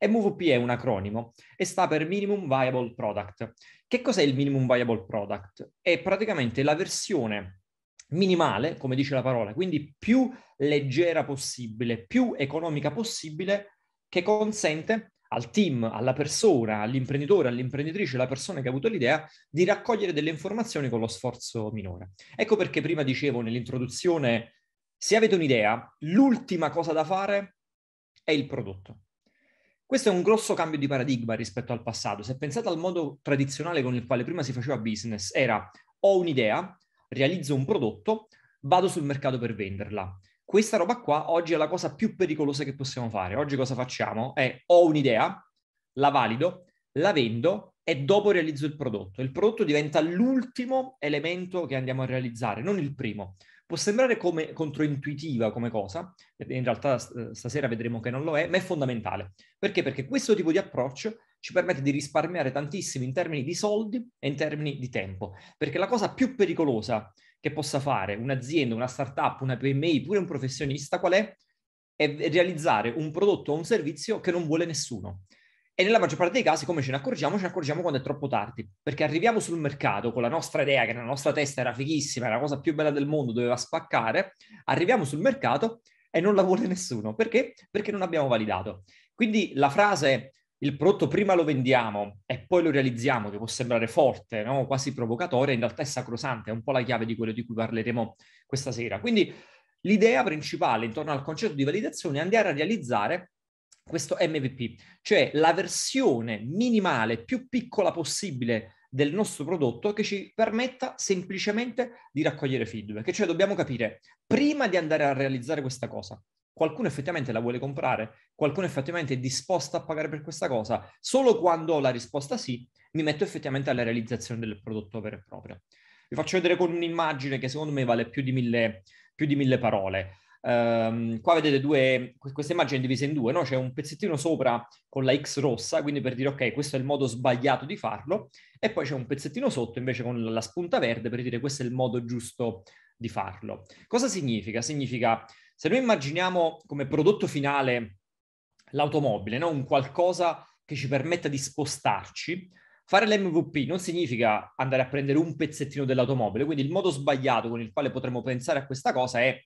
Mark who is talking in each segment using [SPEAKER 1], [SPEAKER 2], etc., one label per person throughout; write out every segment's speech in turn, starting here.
[SPEAKER 1] MVP è un acronimo e sta per Minimum Viable Product. Che cos'è il Minimum Viable Product? È praticamente la versione minimale, come dice la parola, quindi più leggera possibile, più economica possibile, che consente al team, alla persona, all'imprenditore, all'imprenditrice, alla persona che ha avuto l'idea, di raccogliere delle informazioni con lo sforzo minore. Ecco perché prima dicevo nell'introduzione, se avete un'idea, l'ultima cosa da fare è il prodotto. Questo è un grosso cambio di paradigma rispetto al passato. Se pensate al modo tradizionale con il quale prima si faceva business, era ho un'idea, realizzo un prodotto, vado sul mercato per venderla. Questa roba qua oggi è la cosa più pericolosa che possiamo fare. Oggi cosa facciamo? È ho un'idea, la valido, la vendo e dopo realizzo il prodotto. Il prodotto diventa l'ultimo elemento che andiamo a realizzare, non il primo. Può sembrare come controintuitiva come cosa, in realtà stasera vedremo che non lo è, ma è fondamentale. Perché? Perché questo tipo di approccio ci permette di risparmiare tantissimo in termini di soldi e in termini di tempo. Perché la cosa più pericolosa che possa fare un'azienda, una startup, una PMI, pure un professionista, qual è? È realizzare un prodotto o un servizio che non vuole nessuno. E nella maggior parte dei casi, come ce ne accorgiamo? Ce ne accorgiamo quando è troppo tardi, perché arriviamo sul mercato con la nostra idea, che nella nostra testa era fighissima, era la cosa più bella del mondo, doveva spaccare, arriviamo sul mercato e non la vuole nessuno. Perché? Perché non abbiamo validato. Quindi la frase il prodotto prima lo vendiamo e poi lo realizziamo, che può sembrare forte, no? quasi provocatoria, in realtà è sacrosante, è un po' la chiave di quello di cui parleremo questa sera. Quindi l'idea principale intorno al concetto di validazione è andare a realizzare questo MVP, cioè la versione minimale più piccola possibile del nostro prodotto che ci permetta semplicemente di raccogliere feedback. Cioè dobbiamo capire, prima di andare a realizzare questa cosa, qualcuno effettivamente la vuole comprare, qualcuno effettivamente è disposto a pagare per questa cosa, solo quando ho la risposta sì, mi metto effettivamente alla realizzazione del prodotto vero e proprio. Vi faccio vedere con un'immagine che secondo me vale più di mille, più di mille parole. Um, qua vedete due, questa immagine divisa in due, no? c'è un pezzettino sopra con la X rossa, quindi per dire ok, questo è il modo sbagliato di farlo, e poi c'è un pezzettino sotto invece con la spunta verde per dire questo è il modo giusto di farlo. Cosa significa? Significa se noi immaginiamo come prodotto finale l'automobile, no? un qualcosa che ci permetta di spostarci, fare l'MVP non significa andare a prendere un pezzettino dell'automobile, quindi il modo sbagliato con il quale potremmo pensare a questa cosa è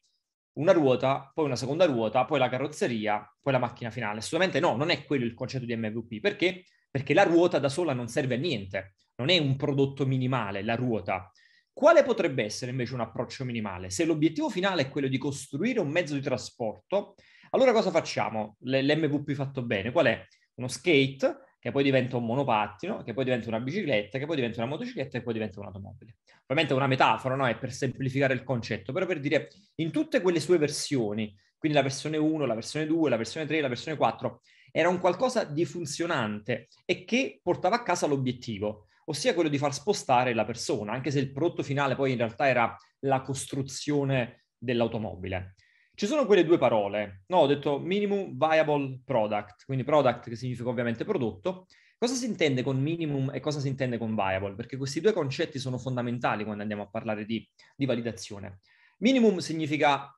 [SPEAKER 1] una ruota, poi una seconda ruota, poi la carrozzeria, poi la macchina finale. Assolutamente no, non è quello il concetto di MVP. Perché? Perché la ruota da sola non serve a niente, non è un prodotto minimale la ruota. Quale potrebbe essere invece un approccio minimale? Se l'obiettivo finale è quello di costruire un mezzo di trasporto, allora cosa facciamo? L'MVP fatto bene, qual è? Uno skate che poi diventa un monopattino, che poi diventa una bicicletta, che poi diventa una motocicletta e poi diventa un'automobile. Ovviamente è una metafora, no? È per semplificare il concetto, però per dire in tutte quelle sue versioni, quindi la versione 1, la versione 2, la versione 3, la versione 4, era un qualcosa di funzionante e che portava a casa l'obiettivo ossia quello di far spostare la persona, anche se il prodotto finale poi in realtà era la costruzione dell'automobile. Ci sono quelle due parole, no, ho detto minimum viable product, quindi product che significa ovviamente prodotto. Cosa si intende con minimum e cosa si intende con viable? Perché questi due concetti sono fondamentali quando andiamo a parlare di, di validazione. Minimum significa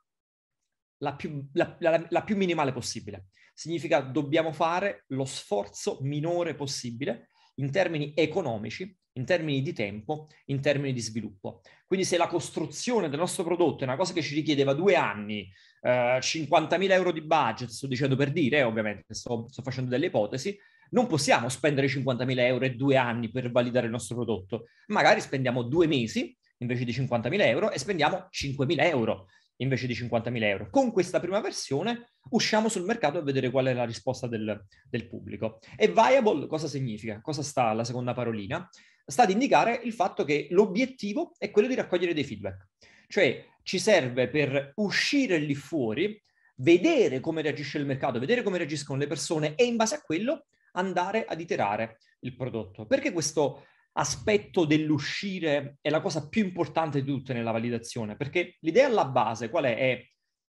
[SPEAKER 1] la più, la, la, la più minimale possibile. Significa dobbiamo fare lo sforzo minore possibile in termini economici, in termini di tempo, in termini di sviluppo. Quindi se la costruzione del nostro prodotto è una cosa che ci richiedeva due anni, eh, 50.000 euro di budget, sto dicendo per dire, eh, ovviamente sto, sto facendo delle ipotesi, non possiamo spendere 50.000 euro e due anni per validare il nostro prodotto. Magari spendiamo due mesi invece di 50.000 euro e spendiamo 5.000 euro invece di 50.000 euro. Con questa prima versione usciamo sul mercato a vedere qual è la risposta del, del pubblico. E viable cosa significa? Cosa sta la seconda parolina? Sta ad indicare il fatto che l'obiettivo è quello di raccogliere dei feedback. Cioè ci serve per uscire lì fuori, vedere come reagisce il mercato, vedere come reagiscono le persone e in base a quello andare ad iterare il prodotto. Perché questo aspetto dell'uscire è la cosa più importante di tutte nella validazione, perché l'idea alla base qual è? È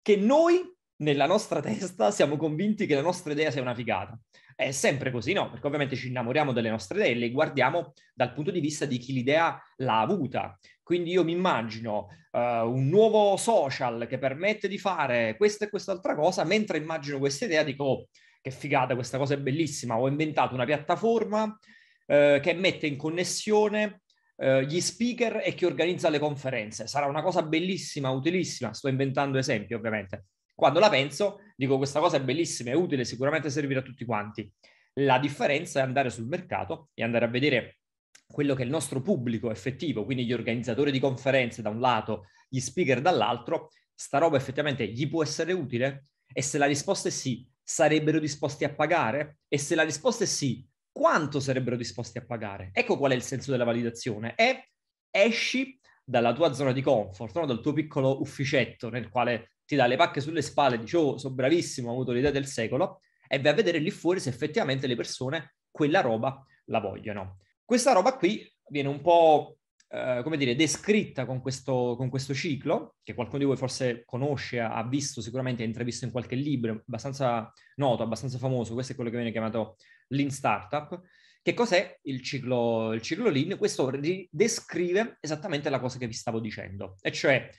[SPEAKER 1] che noi nella nostra testa siamo convinti che la nostra idea sia una figata. È sempre così, no? Perché ovviamente ci innamoriamo delle nostre idee e le guardiamo dal punto di vista di chi l'idea l'ha avuta. Quindi io mi immagino uh, un nuovo social che permette di fare questa e quest'altra cosa, mentre immagino questa idea dico, oh, che figata, questa cosa è bellissima, ho inventato una piattaforma eh, che mette in connessione eh, gli speaker e chi organizza le conferenze. Sarà una cosa bellissima, utilissima, sto inventando esempi ovviamente. Quando la penso, dico questa cosa è bellissima, è utile, sicuramente servirà a tutti quanti. La differenza è andare sul mercato e andare a vedere quello che è il nostro pubblico effettivo, quindi gli organizzatori di conferenze da un lato, gli speaker dall'altro, sta roba effettivamente gli può essere utile? E se la risposta è sì, sarebbero disposti a pagare? E se la risposta è sì, quanto sarebbero disposti a pagare? Ecco qual è il senso della validazione. E esci dalla tua zona di comfort, no? dal tuo piccolo ufficetto nel quale ti dà le pacche sulle spalle, dici oh, sono bravissimo, ho avuto l'idea del secolo, e vai a vedere lì fuori se effettivamente le persone quella roba la vogliono. Questa roba qui viene un po' eh, come dire, descritta con questo, con questo, ciclo, che qualcuno di voi forse conosce, ha visto sicuramente, ha intravisto in qualche libro, abbastanza noto, abbastanza famoso, questo è quello che viene chiamato Lean Startup. Che cos'è il ciclo, il ciclo Lean? Questo ri- descrive esattamente la cosa che vi stavo dicendo, e cioè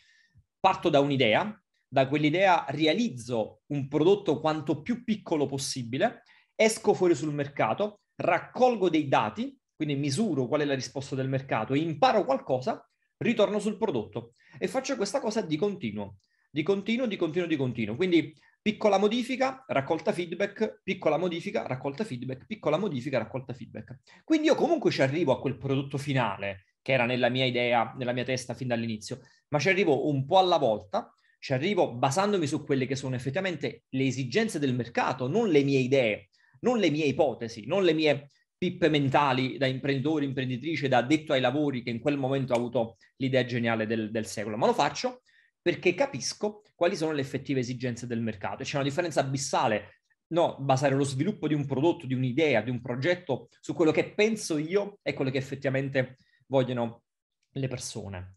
[SPEAKER 1] parto da un'idea, da quell'idea realizzo un prodotto quanto più piccolo possibile, esco fuori sul mercato, raccolgo dei dati quindi misuro qual è la risposta del mercato, imparo qualcosa, ritorno sul prodotto e faccio questa cosa di continuo, di continuo, di continuo, di continuo. Quindi piccola modifica, raccolta feedback, piccola modifica, raccolta feedback, piccola modifica, raccolta feedback. Quindi io comunque ci arrivo a quel prodotto finale che era nella mia idea, nella mia testa fin dall'inizio, ma ci arrivo un po' alla volta, ci arrivo basandomi su quelle che sono effettivamente le esigenze del mercato, non le mie idee, non le mie ipotesi, non le mie pippe mentali da imprenditore, imprenditrice, da addetto ai lavori che in quel momento ha avuto l'idea geniale del, del secolo, ma lo faccio perché capisco quali sono le effettive esigenze del mercato. E c'è una differenza abissale no, basare lo sviluppo di un prodotto, di un'idea, di un progetto su quello che penso io e quello che effettivamente vogliono le persone.